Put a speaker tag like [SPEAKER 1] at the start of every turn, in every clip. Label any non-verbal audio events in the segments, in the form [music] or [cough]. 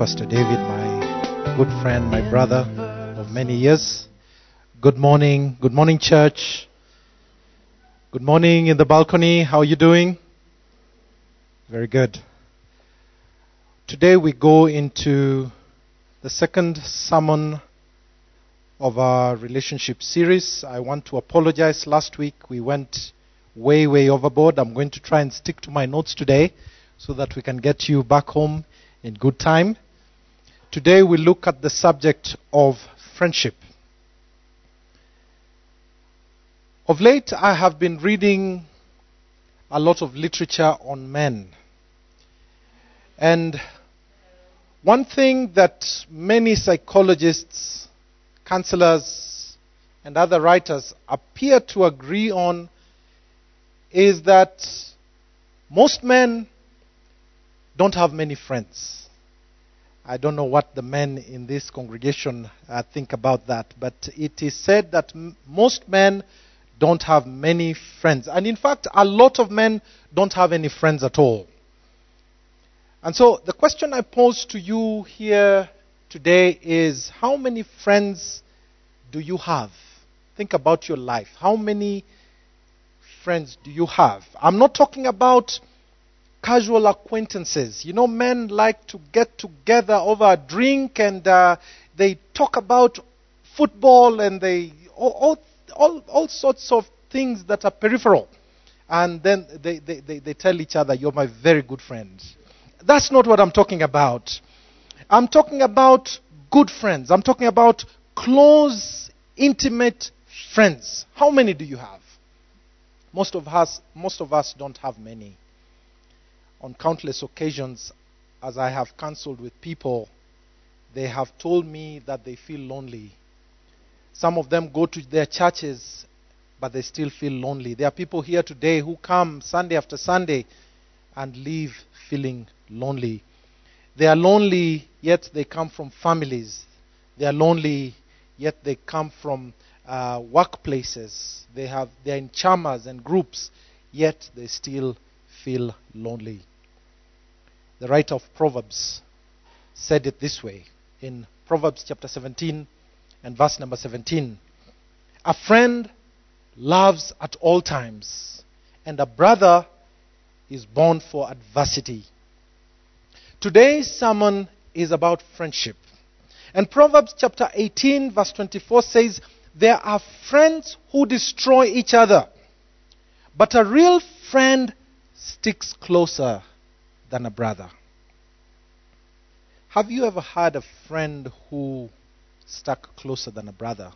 [SPEAKER 1] Pastor David, my good friend, my brother of many years. Good morning. Good morning, church. Good morning in the balcony. How are you doing? Very good. Today we go into the second sermon of our relationship series. I want to apologize. Last week we went way, way overboard. I'm going to try and stick to my notes today so that we can get you back home in good time. Today we look at the subject of friendship. Of late, I have been reading a lot of literature on men. And one thing that many psychologists, counselors, and other writers appear to agree on is that most men don't have many friends. I don't know what the men in this congregation uh, think about that, but it is said that m- most men don't have many friends. And in fact, a lot of men don't have any friends at all. And so the question I pose to you here today is how many friends do you have? Think about your life. How many friends do you have? I'm not talking about casual acquaintances. You know, men like to get together over a drink and uh, they talk about football and they all, all, all, sorts of things that are peripheral. And then they, they, they, they tell each other, You're my very good friend. That's not what I'm talking about. I'm talking about good friends. I'm talking about close, intimate friends. How many do you have? Most of us, most of us don't have many. On countless occasions, as I have counseled with people, they have told me that they feel lonely. Some of them go to their churches, but they still feel lonely. There are people here today who come Sunday after Sunday and leave feeling lonely. They are lonely, yet they come from families. They are lonely, yet they come from uh, workplaces. They have they are in chamas and groups, yet they still feel lonely. The writer of Proverbs said it this way in Proverbs chapter 17 and verse number 17. A friend loves at all times, and a brother is born for adversity. Today's sermon is about friendship. And Proverbs chapter 18, verse 24 says, There are friends who destroy each other, but a real friend sticks closer than a brother. Have you ever had a friend who stuck closer than a brother?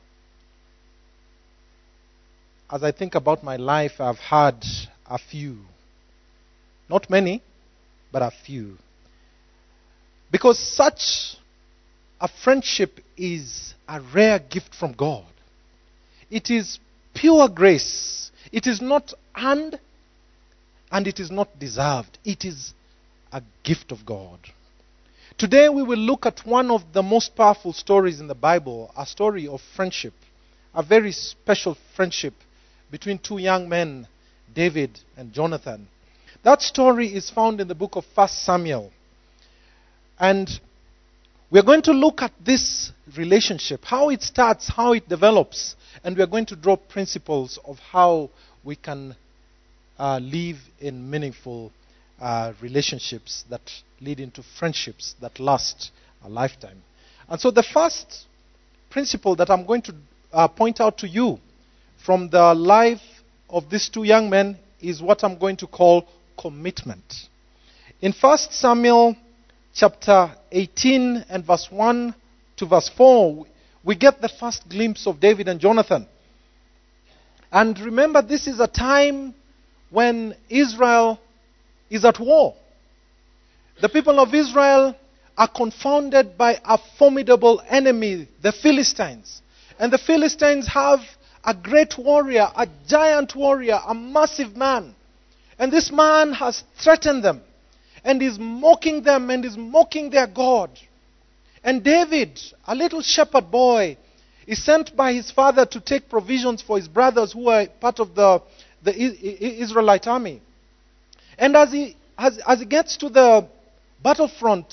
[SPEAKER 1] As I think about my life, I've had a few. Not many, but a few. Because such a friendship is a rare gift from God. It is pure grace. It is not earned and it is not deserved. It is a gift of God. Today we will look at one of the most powerful stories in the Bible, a story of friendship, a very special friendship between two young men, David and Jonathan. That story is found in the book of 1 Samuel. And we're going to look at this relationship, how it starts, how it develops, and we're going to draw principles of how we can uh, live in meaningful uh, relationships that lead into friendships that last a lifetime. And so, the first principle that I'm going to uh, point out to you from the life of these two young men is what I'm going to call commitment. In 1 Samuel chapter 18 and verse 1 to verse 4, we get the first glimpse of David and Jonathan. And remember, this is a time when Israel is at war. The people of Israel are confounded by a formidable enemy, the Philistines. And the Philistines have a great warrior, a giant warrior, a massive man. And this man has threatened them and is mocking them and is mocking their God. And David, a little shepherd boy, is sent by his father to take provisions for his brothers who are part of the, the Israelite army. And as he as, as he gets to the battlefront,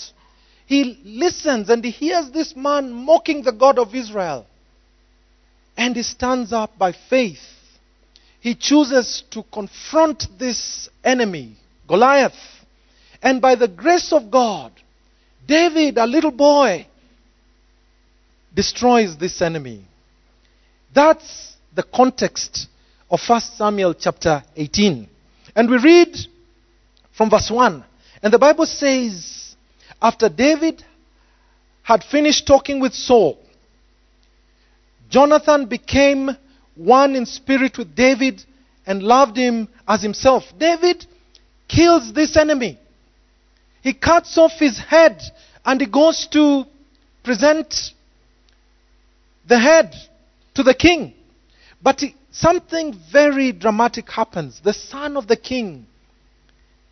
[SPEAKER 1] he listens and he hears this man mocking the God of Israel. And he stands up by faith. He chooses to confront this enemy, Goliath. And by the grace of God, David, a little boy, destroys this enemy. That's the context of 1 Samuel chapter 18. And we read from verse 1. And the Bible says, after David had finished talking with Saul, Jonathan became one in spirit with David and loved him as himself. David kills this enemy. He cuts off his head and he goes to present the head to the king. But he, something very dramatic happens. The son of the king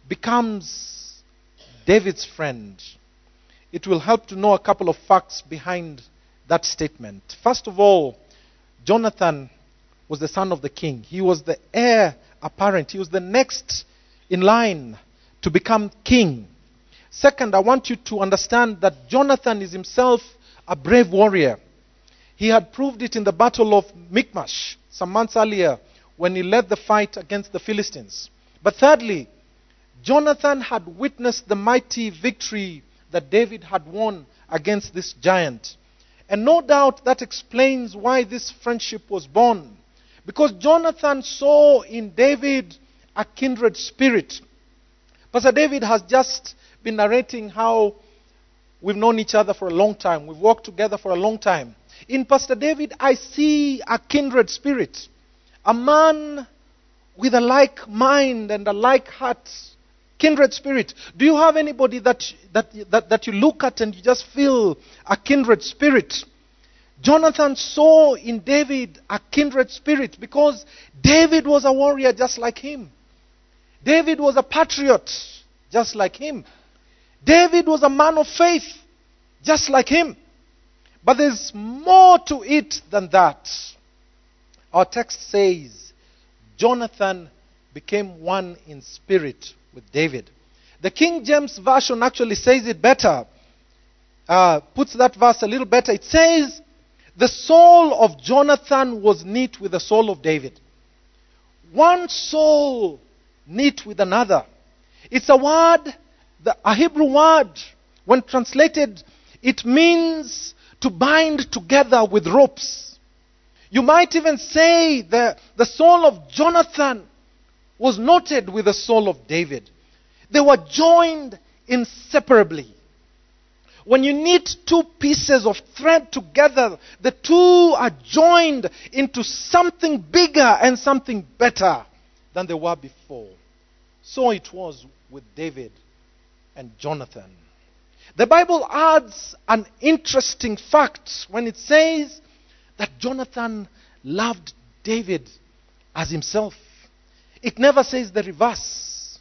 [SPEAKER 1] becomes David's friend. It will help to know a couple of facts behind that statement. First of all, Jonathan was the son of the king. He was the heir apparent. He was the next in line to become king. Second, I want you to understand that Jonathan is himself a brave warrior. He had proved it in the battle of Michmash some months earlier when he led the fight against the Philistines. But thirdly, Jonathan had witnessed the mighty victory that David had won against this giant. And no doubt that explains why this friendship was born. Because Jonathan saw in David a kindred spirit. Pastor David has just been narrating how we've known each other for a long time, we've worked together for a long time. In Pastor David, I see a kindred spirit, a man with a like mind and a like heart. Kindred spirit. Do you have anybody that, that, that, that you look at and you just feel a kindred spirit? Jonathan saw in David a kindred spirit because David was a warrior just like him. David was a patriot just like him. David was a man of faith just like him. But there's more to it than that. Our text says Jonathan became one in spirit with David. The King James Version actually says it better, uh, puts that verse a little better. It says, The soul of Jonathan was knit with the soul of David. One soul knit with another. It's a word, the, a Hebrew word. When translated, it means to bind together with ropes. You might even say that the soul of Jonathan was knotted with the soul of David. They were joined inseparably. When you knit two pieces of thread together, the two are joined into something bigger and something better than they were before. So it was with David and Jonathan. The Bible adds an interesting fact when it says that Jonathan loved David as himself. It never says the reverse.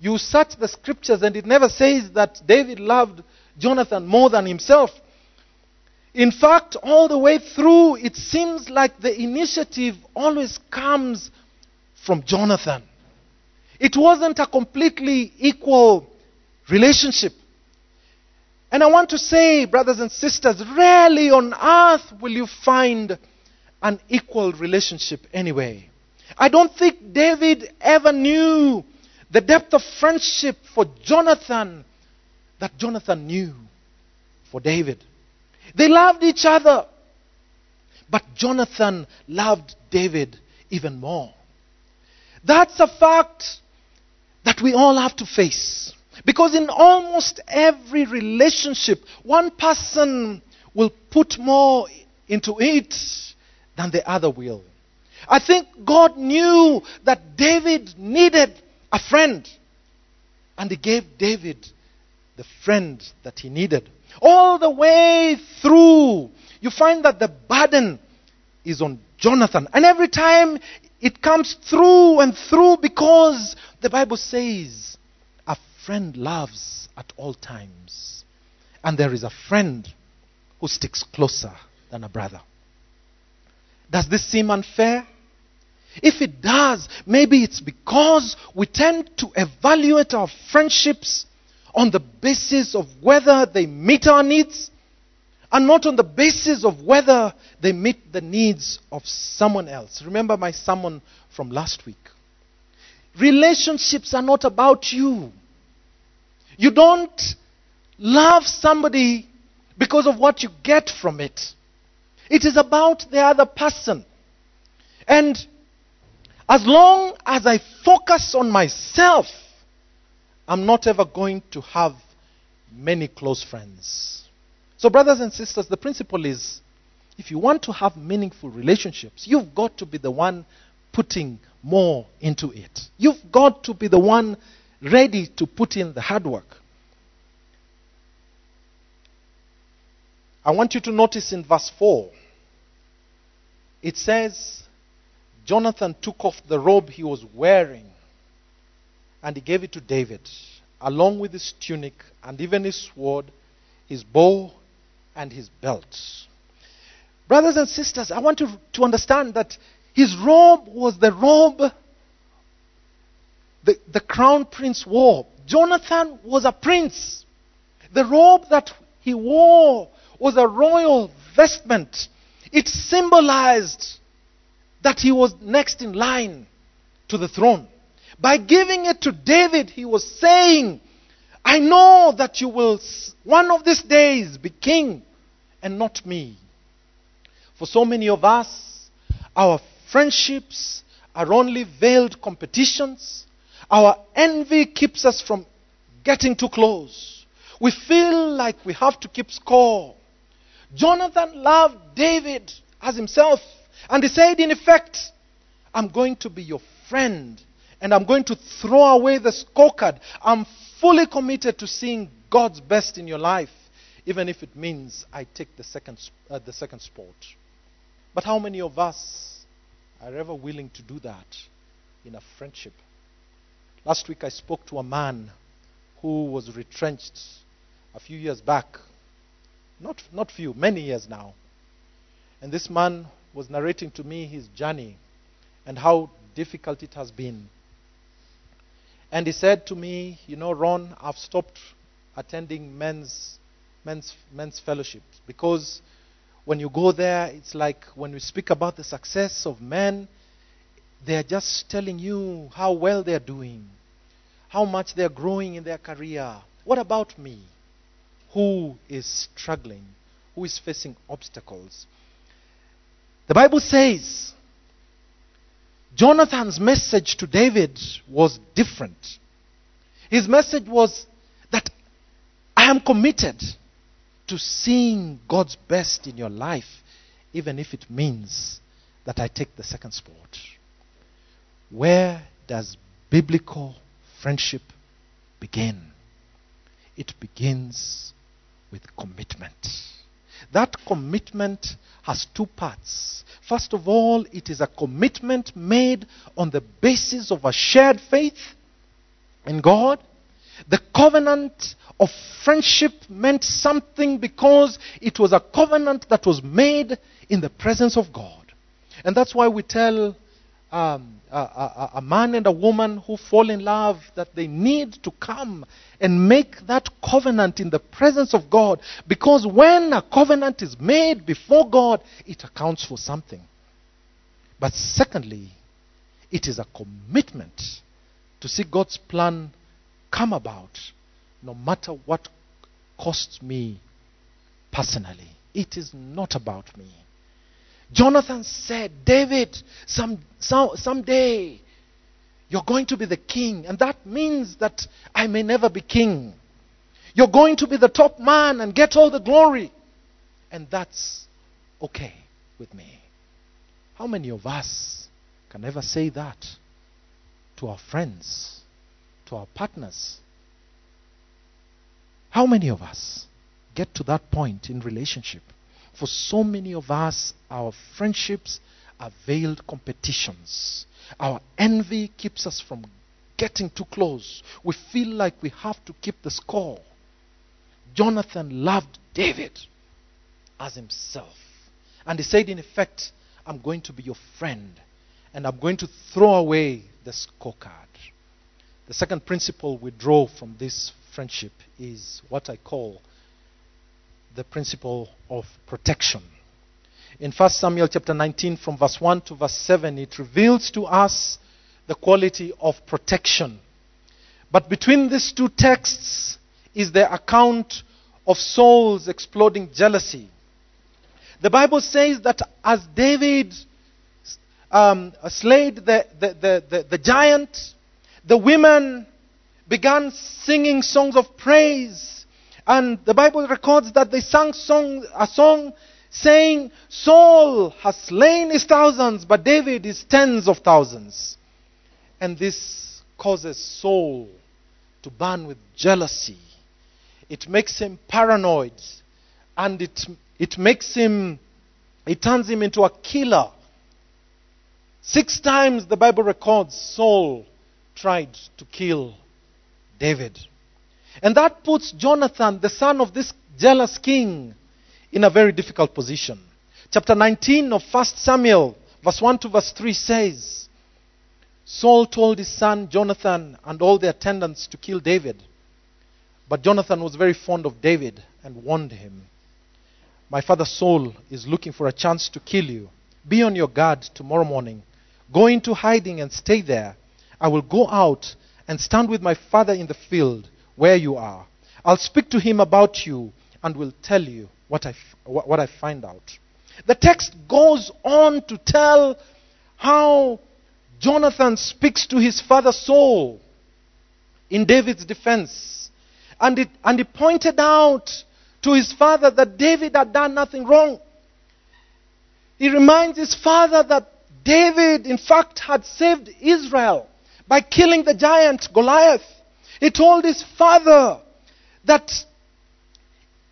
[SPEAKER 1] You search the scriptures and it never says that David loved Jonathan more than himself. In fact, all the way through, it seems like the initiative always comes from Jonathan. It wasn't a completely equal relationship. And I want to say, brothers and sisters, rarely on earth will you find an equal relationship anyway. I don't think David ever knew the depth of friendship for Jonathan that Jonathan knew for David. They loved each other, but Jonathan loved David even more. That's a fact that we all have to face. Because in almost every relationship, one person will put more into it than the other will. I think God knew that David needed a friend. And he gave David the friend that he needed. All the way through, you find that the burden is on Jonathan. And every time it comes through and through because the Bible says a friend loves at all times. And there is a friend who sticks closer than a brother. Does this seem unfair? If it does, maybe it's because we tend to evaluate our friendships on the basis of whether they meet our needs and not on the basis of whether they meet the needs of someone else. Remember my sermon from last week. Relationships are not about you. You don't love somebody because of what you get from it. It is about the other person. And as long as I focus on myself, I'm not ever going to have many close friends. So, brothers and sisters, the principle is if you want to have meaningful relationships, you've got to be the one putting more into it. You've got to be the one ready to put in the hard work. I want you to notice in verse 4, it says, Jonathan took off the robe he was wearing and he gave it to David, along with his tunic and even his sword, his bow, and his belt. Brothers and sisters, I want you to understand that his robe was the robe the, the crown prince wore. Jonathan was a prince. The robe that he wore was a royal vestment. It symbolized that he was next in line to the throne. By giving it to David, he was saying, I know that you will one of these days be king and not me. For so many of us, our friendships are only veiled competitions. Our envy keeps us from getting too close. We feel like we have to keep score. Jonathan loved David as himself. And he said, in effect, I'm going to be your friend and I'm going to throw away the scorecard. I'm fully committed to seeing God's best in your life, even if it means I take the second, uh, the second sport. But how many of us are ever willing to do that in a friendship? Last week I spoke to a man who was retrenched a few years back. Not, not few, many years now. And this man was narrating to me his journey and how difficult it has been. And he said to me, You know, Ron, I've stopped attending men's, men's, men's fellowships because when you go there, it's like when we speak about the success of men, they're just telling you how well they're doing, how much they're growing in their career. What about me? Who is struggling? Who is facing obstacles? The Bible says Jonathan's message to David was different. His message was that I am committed to seeing God's best in your life, even if it means that I take the second sport. Where does biblical friendship begin? It begins with commitment. That commitment has two parts. First of all, it is a commitment made on the basis of a shared faith in God. The covenant of friendship meant something because it was a covenant that was made in the presence of God. And that's why we tell um, a, a, a, man and a woman who fall in love that they need to come and make that covenant in the presence of God. Because when a covenant is made before God, it accounts for something. But secondly, it is a commitment to see God's plan come about no matter what costs me personally. It is not about me. Jonathan said, David, some, some, someday you're going to be the king, and that means that I may never be king. You're going to be the top man and get all the glory. And that's okay with me. How many of us can ever say that to our friends, to our partners? How many of us get to that point in relationship? For so many of us, our friendships are veiled competitions. Our envy keeps us from getting too close. We feel like we have to keep the score. Jonathan loved David as himself. And he said, in effect, I'm going to be your friend and I'm going to throw away the scorecard. The second principle we draw from this friendship is what I call the principle of protection. In 1 Samuel chapter 19, from verse 1 to verse 7, it reveals to us the quality of protection. But between these two texts is the account of Saul's exploding jealousy. The Bible says that as David um, slayed the, the, the, the, the giant, the women began singing songs of praise. And the Bible records that they sang song, a song saying, Saul has slain his thousands, but David is tens of thousands. And this causes Saul to burn with jealousy. It makes him paranoid. And it, it makes him, it turns him into a killer. Six times the Bible records Saul tried to kill David. And that puts Jonathan, the son of this jealous king, in a very difficult position. Chapter 19 of 1 Samuel, verse 1 to verse 3 says Saul told his son Jonathan and all the attendants to kill David. But Jonathan was very fond of David and warned him My father Saul is looking for a chance to kill you. Be on your guard tomorrow morning. Go into hiding and stay there. I will go out and stand with my father in the field where you are. I'll speak to him about you and will tell you what I, what I find out. The text goes on to tell how Jonathan speaks to his father Saul in David's defense. And, it, and he pointed out to his father that David had done nothing wrong. He reminds his father that David, in fact, had saved Israel by killing the giant Goliath. He told his father that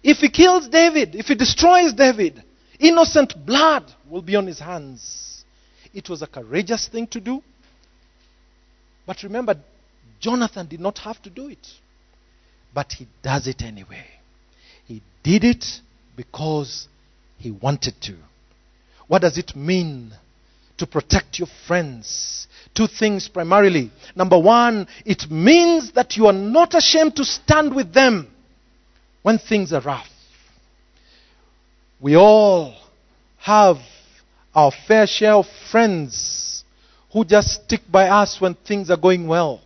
[SPEAKER 1] if he kills David, if he destroys David, innocent blood will be on his hands. It was a courageous thing to do. But remember, Jonathan did not have to do it. But he does it anyway. He did it because he wanted to. What does it mean to protect your friends. Two things primarily. Number one, it means that you are not ashamed to stand with them when things are rough. We all have our fair share of friends who just stick by us when things are going well.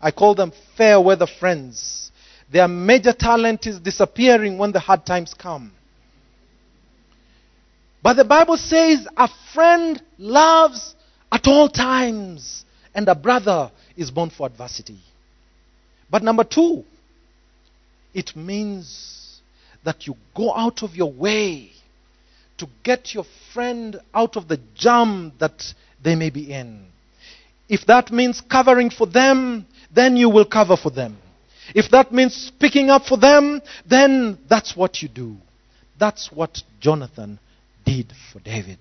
[SPEAKER 1] I call them fair weather friends. Their major talent is disappearing when the hard times come. But the Bible says a friend loves at all times, and a brother is born for adversity. But number two, it means that you go out of your way to get your friend out of the jam that they may be in. If that means covering for them, then you will cover for them. If that means speaking up for them, then that's what you do. That's what Jonathan did for David.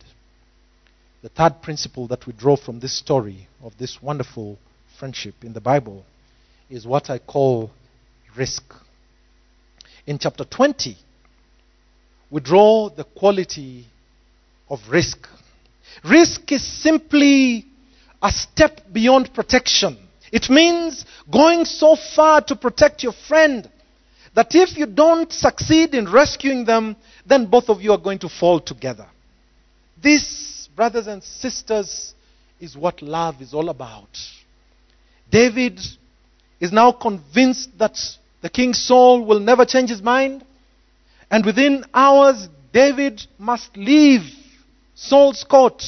[SPEAKER 1] The third principle that we draw from this story of this wonderful friendship in the Bible is what I call risk. In chapter 20, we draw the quality of risk. Risk is simply a step beyond protection. It means going so far to protect your friend that if you don't succeed in rescuing them, then both of you are going to fall together. This, brothers and sisters, is what love is all about. David is now convinced that the king Saul will never change his mind. And within hours, David must leave Saul's court.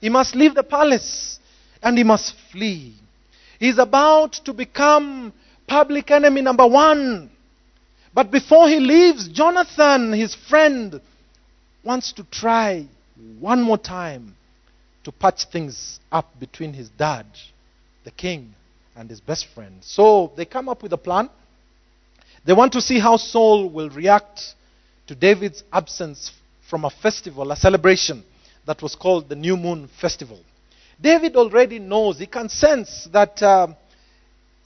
[SPEAKER 1] He must leave the palace and he must flee. He's about to become public enemy number one. But before he leaves, Jonathan, his friend, wants to try one more time to patch things up between his dad, the king, and his best friend. So they come up with a plan. They want to see how Saul will react to David's absence from a festival, a celebration that was called the New Moon Festival. David already knows, he can sense that uh,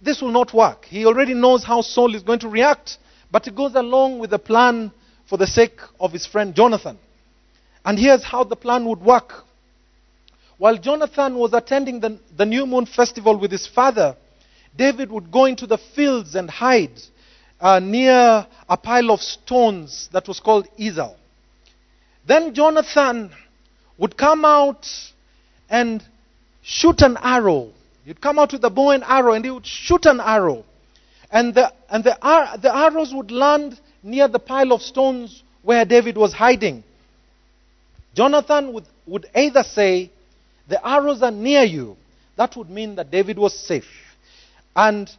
[SPEAKER 1] this will not work. He already knows how Saul is going to react. But he goes along with the plan for the sake of his friend Jonathan. And here's how the plan would work. while Jonathan was attending the, the new moon festival with his father, David would go into the fields and hide uh, near a pile of stones that was called Ezel. Then Jonathan would come out and shoot an arrow. He'd come out with a bow and arrow and he would shoot an arrow. And the, and the, the arrows would land near the pile of stones where David was hiding. Jonathan would, would either say, The arrows are near you. That would mean that David was safe. And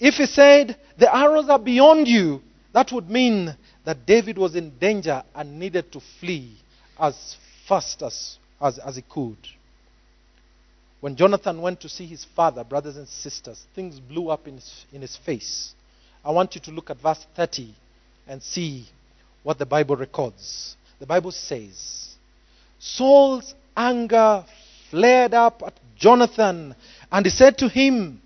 [SPEAKER 1] if he said, The arrows are beyond you, that would mean that David was in danger and needed to flee as fast as, as, as he could. When Jonathan went to see his father, brothers and sisters, things blew up in his, in his face. I want you to look at verse 30 and see what the Bible records. The Bible says, Saul's anger flared up at Jonathan, and he said to him,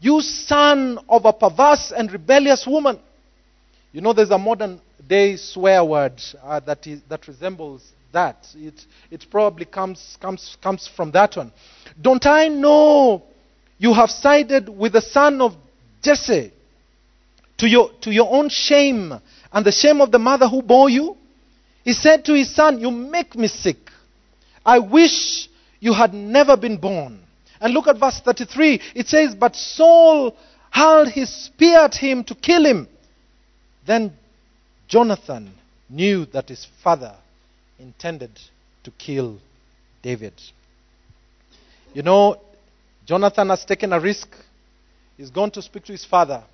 [SPEAKER 1] You son of a perverse and rebellious woman. You know, there's a modern day swear word uh, that, is, that resembles that. It, it probably comes, comes, comes from that one. Don't I know you have sided with the son of Jesse to your, to your own shame and the shame of the mother who bore you? He said to his son, You make me sick. I wish you had never been born. And look at verse 33. It says, But Saul hurled his spear at him to kill him. Then Jonathan knew that his father intended to kill David. You know, Jonathan has taken a risk. He's gone to speak to his father,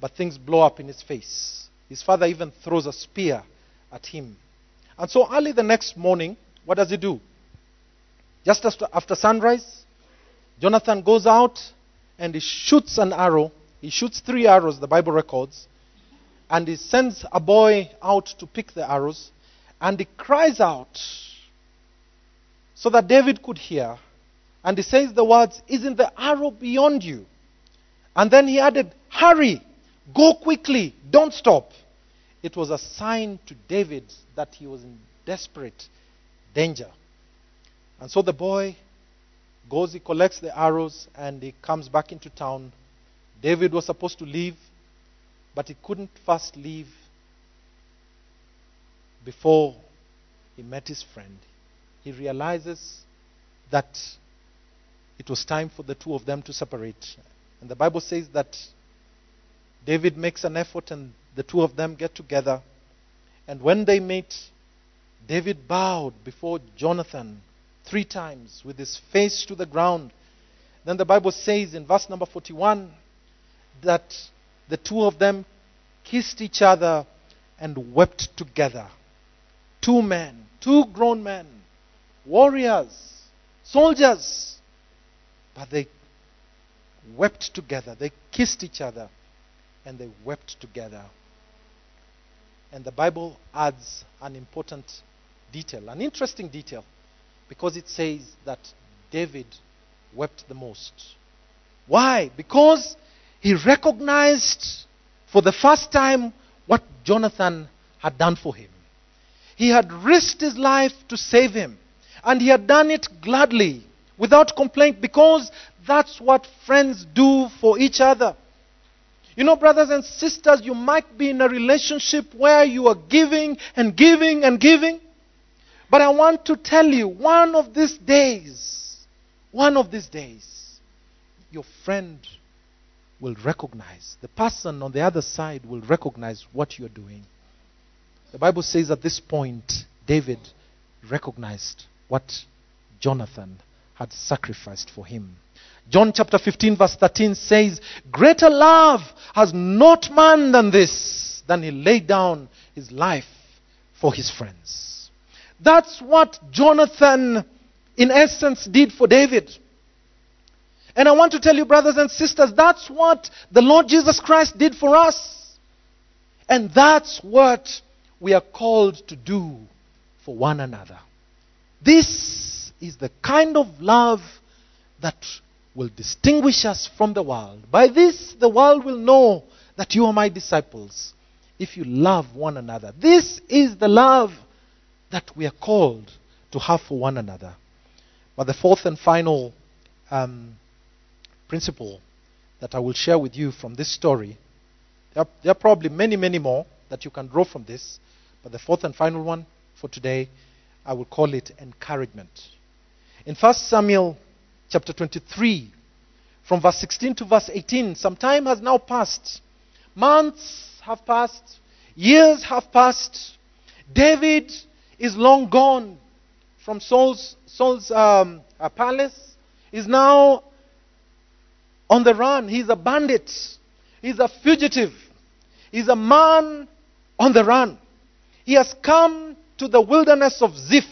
[SPEAKER 1] but things blow up in his face. His father even throws a spear at him. And so early the next morning, what does he do? Just after sunrise, Jonathan goes out and he shoots an arrow. He shoots three arrows, the Bible records. And he sends a boy out to pick the arrows. And he cries out so that David could hear. And he says the words, Isn't the arrow beyond you? And then he added, Hurry, go quickly, don't stop. It was a sign to David that he was in desperate danger. And so the boy goes, he collects the arrows, and he comes back into town. David was supposed to leave, but he couldn't first leave before he met his friend. He realizes that it was time for the two of them to separate. And the Bible says that David makes an effort and the two of them get together. And when they meet, David bowed before Jonathan three times with his face to the ground. Then the Bible says in verse number 41 that the two of them kissed each other and wept together. Two men, two grown men, warriors, soldiers, but they wept together. They kissed each other and they wept together. And the Bible adds an important detail, an interesting detail, because it says that David wept the most. Why? Because he recognized for the first time what Jonathan had done for him. He had risked his life to save him, and he had done it gladly, without complaint, because that's what friends do for each other. You know, brothers and sisters, you might be in a relationship where you are giving and giving and giving. But I want to tell you, one of these days, one of these days, your friend will recognize, the person on the other side will recognize what you're doing. The Bible says at this point, David recognized what Jonathan had sacrificed for him. John chapter 15, verse 13 says, Greater love has not man than this, than he laid down his life for his friends. That's what Jonathan, in essence, did for David. And I want to tell you, brothers and sisters, that's what the Lord Jesus Christ did for us. And that's what we are called to do for one another. This is the kind of love that will distinguish us from the world. By this, the world will know that you are my disciples if you love one another. This is the love that we are called to have for one another. But the fourth and final um, principle that I will share with you from this story, there are, there are probably many, many more that you can draw from this, but the fourth and final one for today, I will call it encouragement. In 1 Samuel chapter 23, from verse 16 to verse 18, some time has now passed. Months have passed, years have passed. David is long gone from Saul's, Saul's um, uh, palace, is now on the run. He's a bandit, he's a fugitive, he's a man on the run. He has come to the wilderness of Ziph.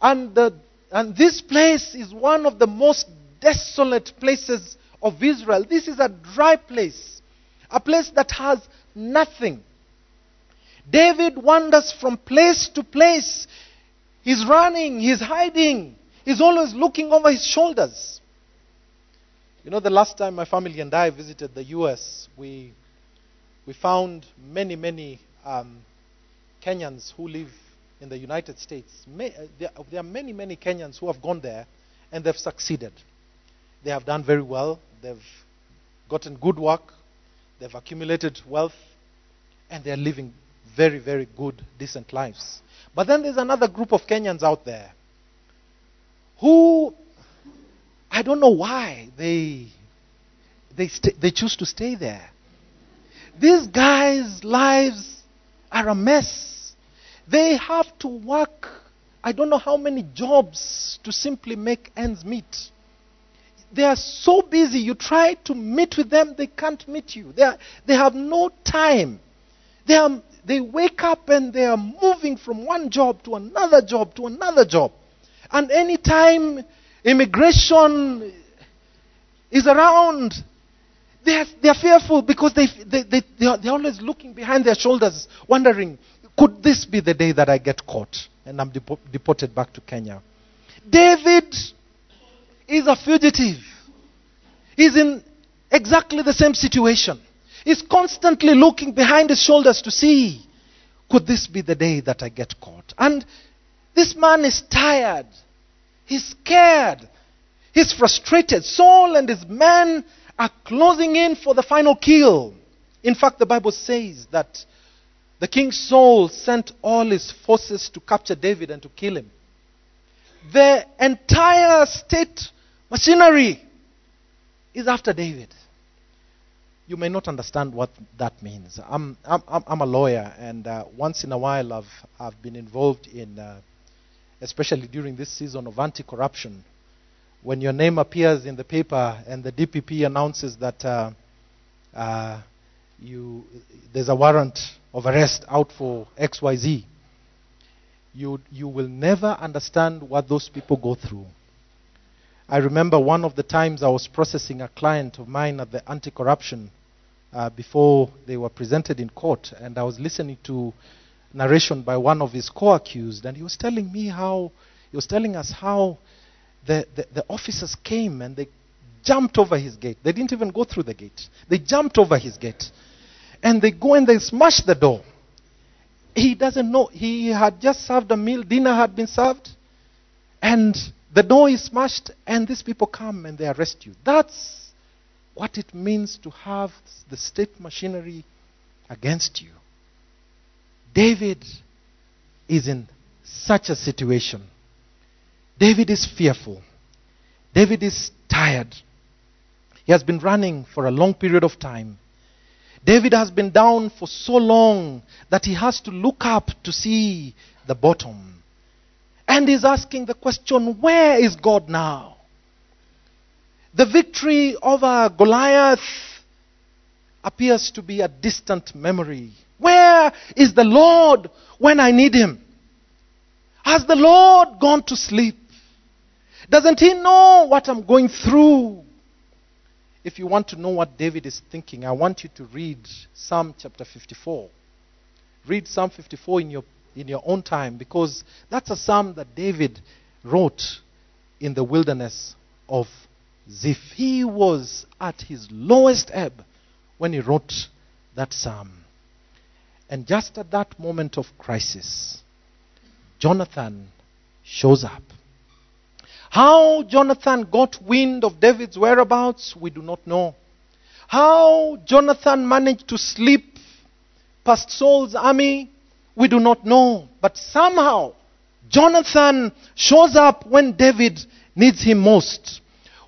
[SPEAKER 1] And, the, and this place is one of the most desolate places of Israel. This is a dry place, a place that has nothing. David wanders from place to place. He's running, he's hiding, he's always looking over his shoulders. You know, the last time my family and I visited the US, we, we found many, many um, Kenyans who live in the United States. Uh, there, there are many, many Kenyans who have gone there and they've succeeded. They have done very well, they've gotten good work, they've accumulated wealth, and they're living very, very good, decent lives. But then there's another group of Kenyans out there who I don't know why they they st- they choose to stay there. These guys' lives are a mess. They have to work I don't know how many jobs to simply make ends meet. They are so busy. You try to meet with them, they can't meet you. They, are, they have no time. They, are, they wake up and they are moving from one job to another job to another job. And anytime immigration is around, they are, they are fearful because they, they, they, they are, they're always looking behind their shoulders, wondering, could this be the day that I get caught and I'm depo- deported back to Kenya? David is a fugitive. He's in exactly the same situation. He's constantly looking behind his shoulders to see, could this be the day that I get caught? And this man is tired. He's scared. He's frustrated. Saul and his men are closing in for the final kill. In fact, the Bible says that the king Saul sent all his forces to capture David and to kill him. The entire state machinery is after David. You may not understand what that means. I'm, I'm, I'm a lawyer, and uh, once in a while I've, I've been involved in, uh, especially during this season of anti corruption, when your name appears in the paper and the DPP announces that uh, uh, you, there's a warrant of arrest out for XYZ, you, you will never understand what those people go through. I remember one of the times I was processing a client of mine at the anti corruption uh, before they were presented in court, and I was listening to narration by one of his co accused, and he was telling me how, he was telling us how the, the, the officers came and they jumped over his gate. They didn't even go through the gate, they jumped over his gate. And they go and they smash the door. He doesn't know. He had just served a meal, dinner had been served, and the door is smashed, and these people come and they arrest you. That's what it means to have the state machinery against you. David is in such a situation. David is fearful. David is tired. He has been running for a long period of time. David has been down for so long that he has to look up to see the bottom. And he's asking the question where is God now? The victory over Goliath appears to be a distant memory. Where is the Lord when I need him? Has the Lord gone to sleep? Doesn't he know what I'm going through? If you want to know what David is thinking, I want you to read Psalm chapter 54. Read Psalm 54 in your, in your own time because that's a psalm that David wrote in the wilderness of Ziph. He was at his lowest ebb when he wrote that psalm. And just at that moment of crisis, Jonathan shows up. How Jonathan got wind of David's whereabouts, we do not know. How Jonathan managed to slip past Saul's army, we do not know. But somehow, Jonathan shows up when David needs him most.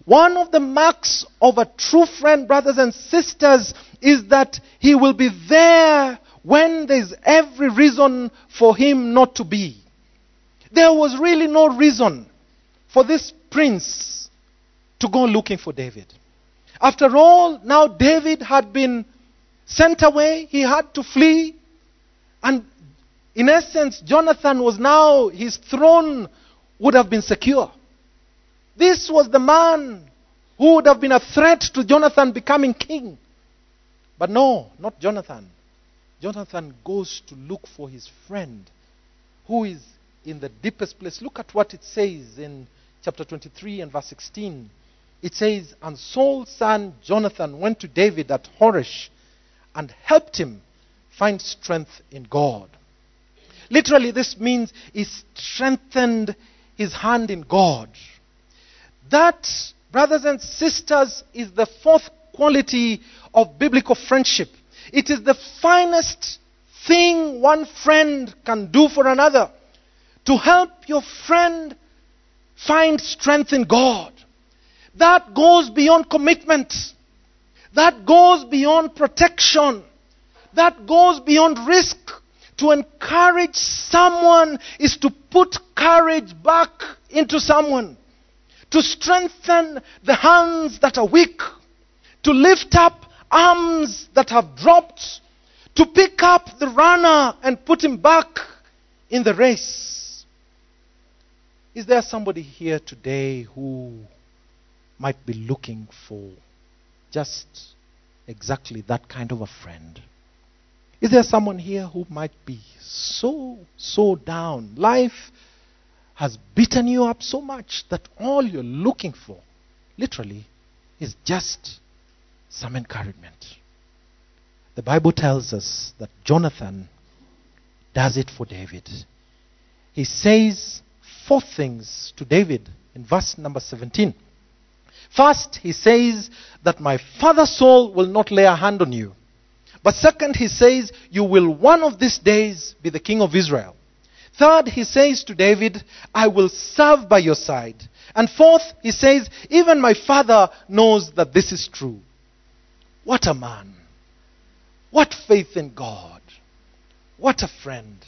[SPEAKER 1] One of the marks of a true friend, brothers and sisters, is that he will be there when there's every reason for him not to be. There was really no reason for this prince to go looking for David. After all, now David had been sent away, he had to flee, and in essence, Jonathan was now, his throne would have been secure. This was the man who would have been a threat to Jonathan becoming king. But no, not Jonathan. Jonathan goes to look for his friend who is in the deepest place. Look at what it says in chapter 23 and verse 16. It says, And Saul's son Jonathan went to David at Horesh and helped him find strength in God. Literally, this means he strengthened his hand in God. That, brothers and sisters, is the fourth quality of biblical friendship. It is the finest thing one friend can do for another to help your friend find strength in God. That goes beyond commitment. That goes beyond protection. That goes beyond risk. To encourage someone is to put courage back into someone. To strengthen the hands that are weak. To lift up arms that have dropped. To pick up the runner and put him back in the race. Is there somebody here today who might be looking for just exactly that kind of a friend? Is there someone here who might be so, so down? Life has beaten you up so much that all you're looking for, literally, is just some encouragement. The Bible tells us that Jonathan does it for David. He says four things to David in verse number 17. First, he says that my father Saul will not lay a hand on you. But second, he says, You will one of these days be the king of Israel. Third, he says to David, I will serve by your side. And fourth, he says, Even my father knows that this is true. What a man. What faith in God. What a friend.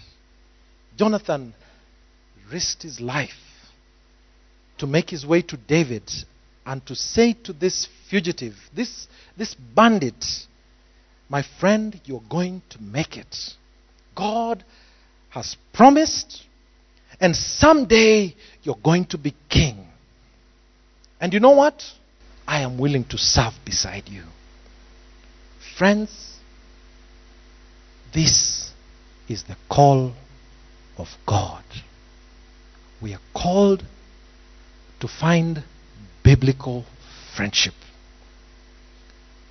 [SPEAKER 1] Jonathan risked his life to make his way to David and to say to this fugitive, this, this bandit, my friend, you're going to make it. God has promised, and someday you're going to be king. And you know what? I am willing to serve beside you. Friends, this is the call of God. We are called to find biblical friendship.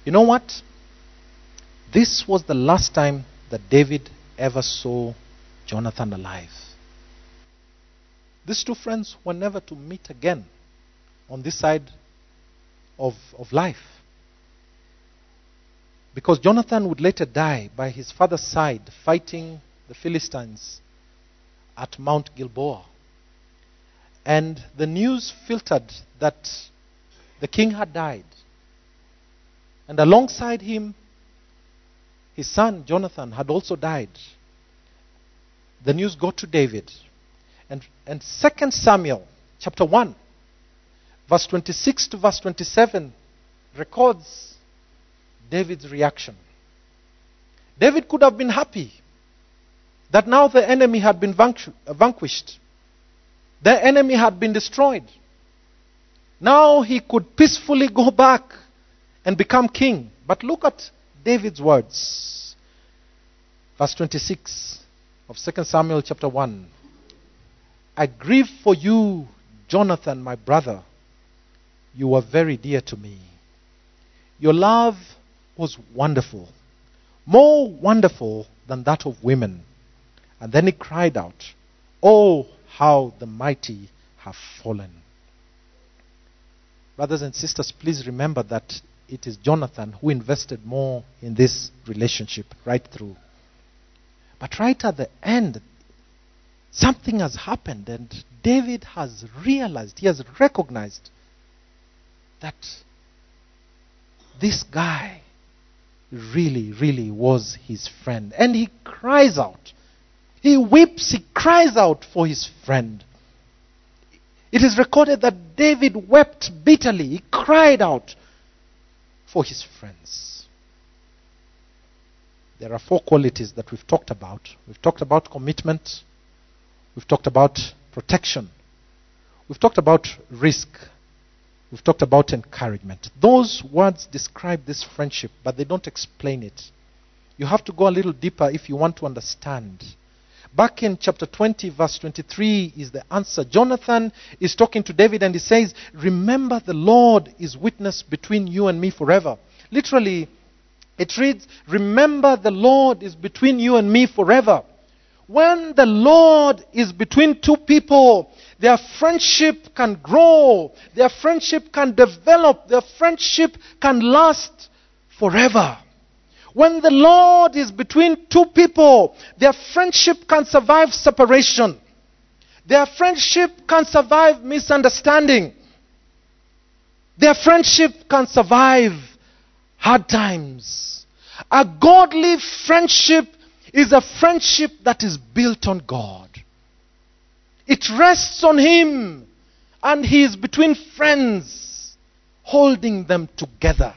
[SPEAKER 1] You know what? This was the last time that David ever saw Jonathan alive. These two friends were never to meet again on this side of, of life. Because Jonathan would later die by his father's side fighting the Philistines at Mount Gilboa. And the news filtered that the king had died. And alongside him his son Jonathan had also died. The news got to David. And, and 2 Samuel chapter 1, verse 26 to verse 27 records David's reaction. David could have been happy that now the enemy had been vanquished, the enemy had been destroyed. Now he could peacefully go back and become king. But look at David's words. Verse 26 of 2 Samuel chapter 1. I grieve for you, Jonathan, my brother. You were very dear to me. Your love was wonderful, more wonderful than that of women. And then he cried out, Oh, how the mighty have fallen. Brothers and sisters, please remember that it is Jonathan who invested more in this relationship right through. But right at the end, something has happened, and David has realized, he has recognized that this guy really, really was his friend. And he cries out. He weeps, he cries out for his friend. It is recorded that David wept bitterly. He cried out for his friends. There are four qualities that we've talked about. We've talked about commitment, we've talked about protection, we've talked about risk, we've talked about encouragement. Those words describe this friendship, but they don't explain it. You have to go a little deeper if you want to understand. Back in chapter 20, verse 23 is the answer. Jonathan is talking to David and he says, Remember the Lord is witness between you and me forever. Literally, it reads, Remember the Lord is between you and me forever. When the Lord is between two people, their friendship can grow, their friendship can develop, their friendship can last forever. When the Lord is between two people, their friendship can survive separation. Their friendship can survive misunderstanding. Their friendship can survive hard times. A godly friendship is a friendship that is built on God. It rests on Him, and He is between friends, holding them together.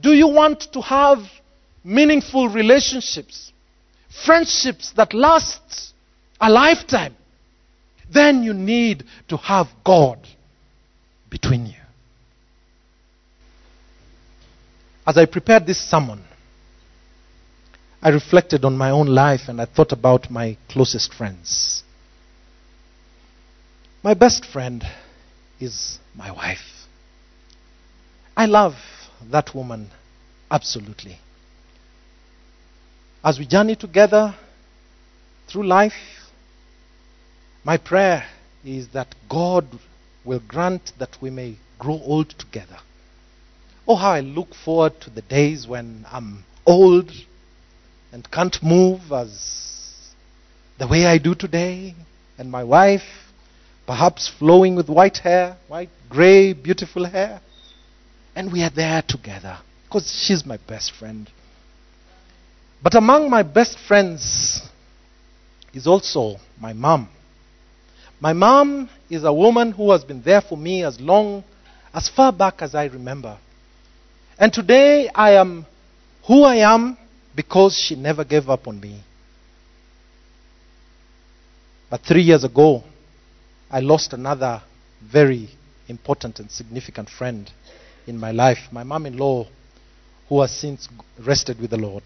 [SPEAKER 1] Do you want to have meaningful relationships, friendships that last a lifetime? Then you need to have God between you. As I prepared this sermon, I reflected on my own life and I thought about my closest friends. My best friend is my wife. I love that woman absolutely. As we journey together through life, my prayer is that God will grant that we may grow old together. Oh, how I look forward to the days when I'm old and can't move as the way I do today, and my wife, perhaps flowing with white hair, white, gray, beautiful hair, and we are there together because she's my best friend. But among my best friends is also my mom. My mom is a woman who has been there for me as long, as far back as I remember. And today I am who I am because she never gave up on me. But three years ago, I lost another very important and significant friend in my life, my mom in law, who has since rested with the Lord.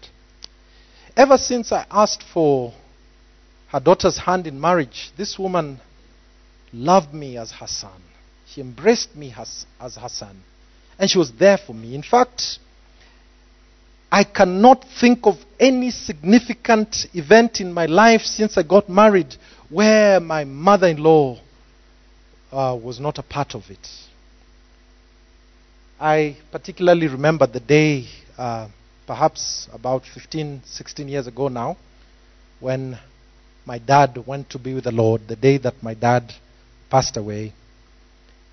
[SPEAKER 1] Ever since I asked for her daughter's hand in marriage, this woman loved me as her son. She embraced me as, as her son. And she was there for me. In fact, I cannot think of any significant event in my life since I got married where my mother in law uh, was not a part of it. I particularly remember the day, uh, perhaps about 15, 16 years ago now, when my dad went to be with the Lord, the day that my dad passed away.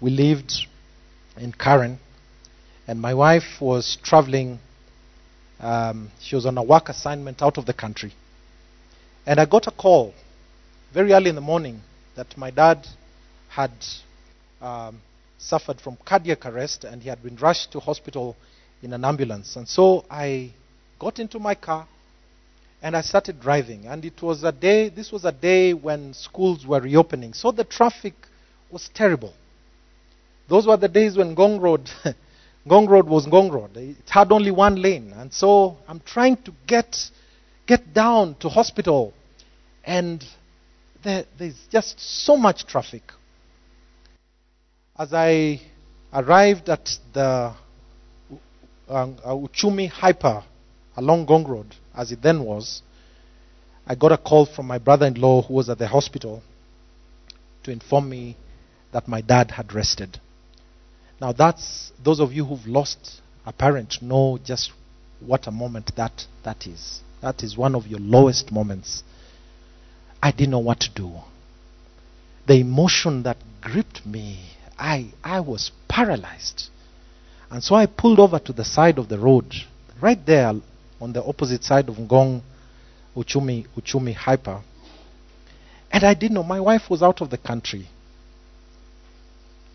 [SPEAKER 1] We lived in Karen, and my wife was traveling. Um, she was on a work assignment out of the country. And I got a call very early in the morning that my dad had um, suffered from cardiac arrest and he had been rushed to hospital in an ambulance. And so I got into my car and I started driving. And it was a day, this was a day when schools were reopening. So the traffic was terrible. Those were the days when Ngong Road, [laughs] Ngong Road was Ngong Road. It had only one lane. And so I'm trying to get, get down to hospital. And there, there's just so much traffic as I arrived at the um, uh, Uchumi Hyper along Ngong Road, as it then was, I got a call from my brother in law who was at the hospital to inform me that my dad had rested. Now, that's those of you who've lost a parent know just what a moment that, that is. That is one of your lowest moments. I didn't know what to do. The emotion that gripped me, I, I was paralyzed. And so I pulled over to the side of the road, right there on the opposite side of Ngong Uchumi, Uchumi Hyper. And I didn't know. My wife was out of the country.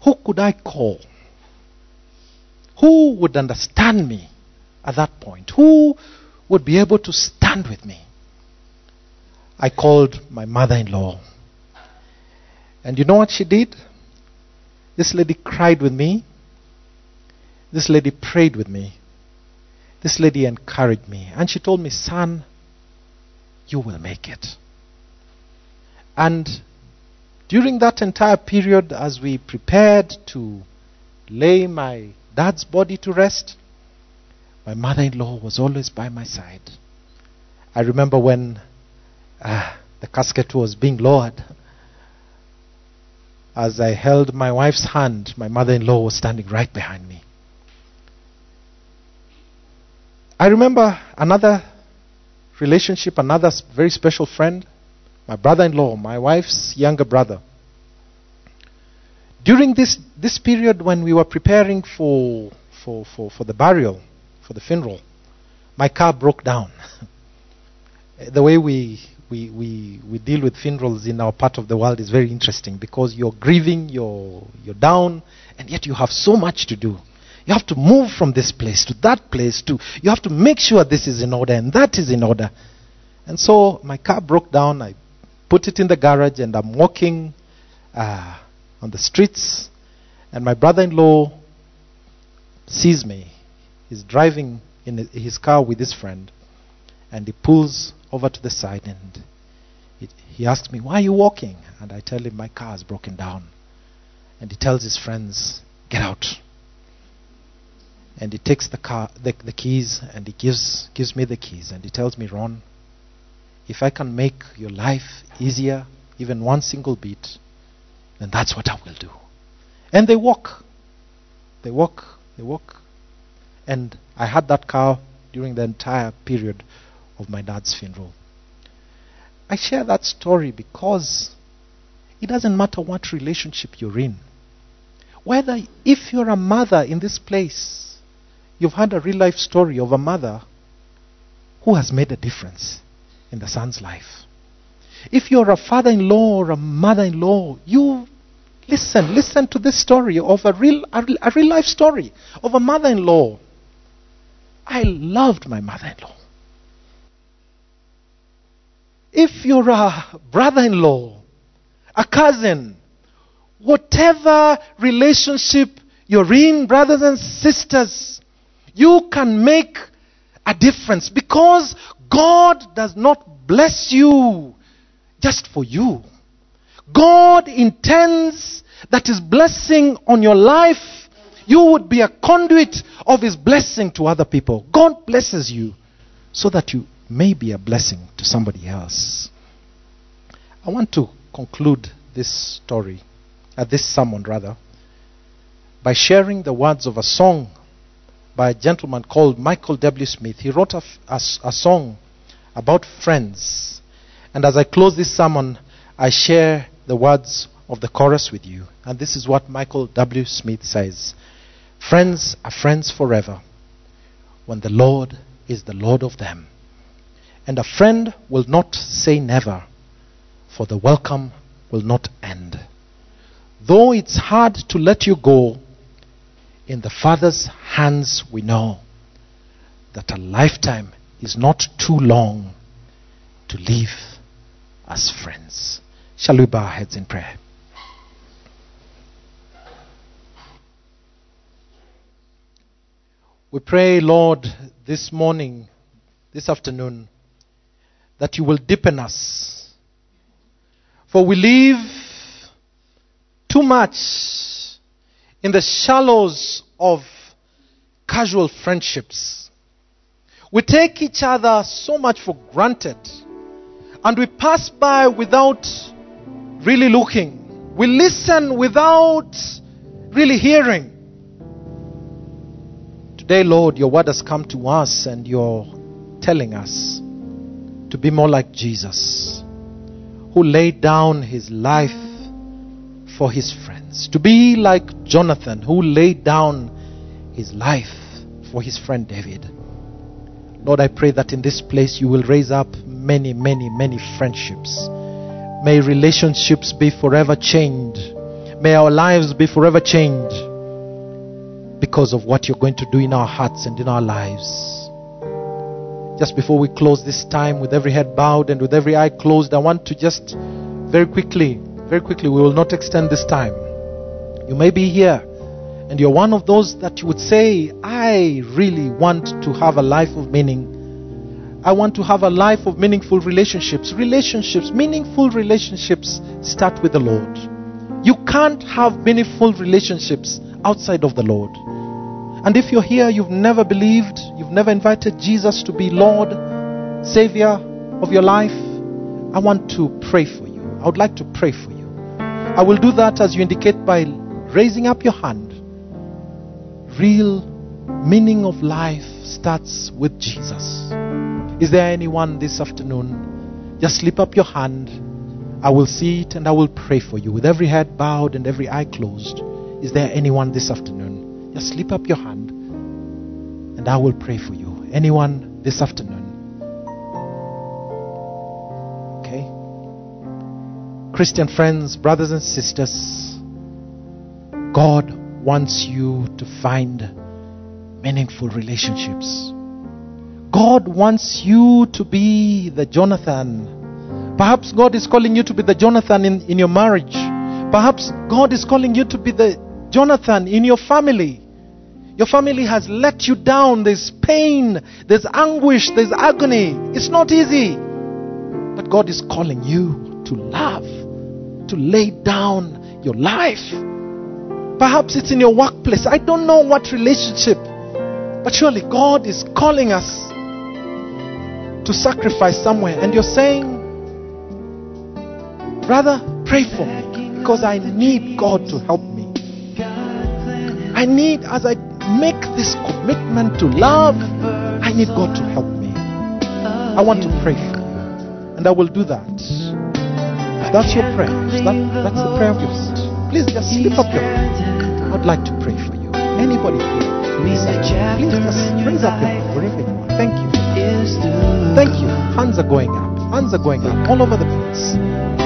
[SPEAKER 1] Who could I call? Who would understand me at that point? Who would be able to stand with me? I called my mother in law. And you know what she did? This lady cried with me. This lady prayed with me. This lady encouraged me. And she told me, Son, you will make it. And during that entire period, as we prepared to lay my dad's body to rest, my mother in law was always by my side. I remember when uh, the casket was being lowered. As I held my wife's hand, my mother in law was standing right behind me. I remember another relationship, another very special friend, my brother in law, my wife's younger brother. During this, this period when we were preparing for, for, for, for the burial, for the funeral, my car broke down. [laughs] the way we, we, we, we deal with funerals in our part of the world is very interesting because you're grieving, you're, you're down, and yet you have so much to do. You have to move from this place to that place to you have to make sure this is in order and that is in order. And so my car broke down. I put it in the garage and I'm walking uh, on the streets. And my brother-in-law sees me. He's driving in his car with his friend, and he pulls over to the side and he, asks me, "Why are you walking?" And I tell him my car is broken down. And he tells his friends, "Get out." and he takes the car the, the keys and he gives gives me the keys and he tells me ron if i can make your life easier even one single bit then that's what i will do and they walk they walk they walk and i had that car during the entire period of my dad's funeral i share that story because it doesn't matter what relationship you're in whether if you're a mother in this place You've had a real life story of a mother who has made a difference in the son's life. If you're a father in law or a mother in law, you listen, listen to this story of a real, a, a real life story of a mother in law. I loved my mother in law. If you're a brother in law, a cousin, whatever relationship you're in, brothers and sisters, you can make a difference because God does not bless you just for you. God intends that His blessing on your life, you would be a conduit of His blessing to other people. God blesses you so that you may be a blessing to somebody else. I want to conclude this story, uh, this sermon rather, by sharing the words of a song by a gentleman called Michael W. Smith. He wrote a, a, a song about friends. And as I close this sermon, I share the words of the chorus with you. And this is what Michael W. Smith says Friends are friends forever when the Lord is the Lord of them. And a friend will not say never, for the welcome will not end. Though it's hard to let you go, in the Father's hands, we know that a lifetime is not too long to live as friends. Shall we bow our heads in prayer? We pray, Lord, this morning, this afternoon, that you will deepen us. For we live too much in the shallows of casual friendships. We take each other so much for granted and we pass by without really looking. We listen without really hearing. Today, Lord, your word has come to us and you're telling us to be more like Jesus, who laid down his life for his friends. To be like Jonathan, who laid down his life for his friend David. Lord, I pray that in this place you will raise up many, many, many friendships. May relationships be forever changed. May our lives be forever changed because of what you're going to do in our hearts and in our lives. Just before we close this time with every head bowed and with every eye closed, I want to just very quickly, very quickly, we will not extend this time. You may be here and you're one of those that you would say, I really want to have a life of meaning. I want to have a life of meaningful relationships. Relationships, meaningful relationships start with the Lord. You can't have meaningful relationships outside of the Lord. And if you're here, you've never believed, you've never invited Jesus to be Lord, Savior of your life, I want to pray for you. I would like to pray for you. I will do that as you indicate by raising up your hand. Real meaning of life starts with Jesus. Is there anyone this afternoon? Just slip up your hand. I will see it and I will pray for you with every head bowed and every eye closed. Is there anyone this afternoon? Just slip up your hand and I will pray for you. Anyone this afternoon? Okay? Christian friends, brothers and sisters, God wants you to find meaningful relationships. God wants you to be the Jonathan. Perhaps God is calling you to be the Jonathan in, in your marriage. Perhaps God is calling you to be the Jonathan in your family. Your family has let you down. There's pain, there's anguish, there's agony. It's not easy. But God is calling you to love, to lay down your life. Perhaps it's in your workplace. I don't know what relationship. But surely God is calling us to sacrifice somewhere. And you're saying, Brother, pray for me because I need God to help me. I need, as I make this commitment to love, I need God to help me. I want to pray for you. And I will do that. That's your prayer, that, that's the prayer of yours. Please just slip up your hand. I'd like to pray for you. Anybody here? Please, please just raise up your hand wherever you are. Thank you. Thank you. Hands are going up. Hands are going up all over the place.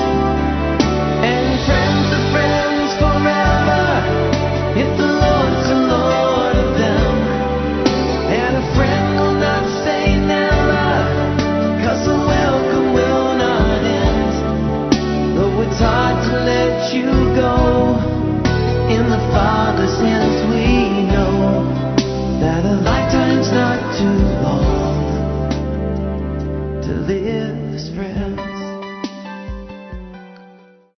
[SPEAKER 2] Too long to live.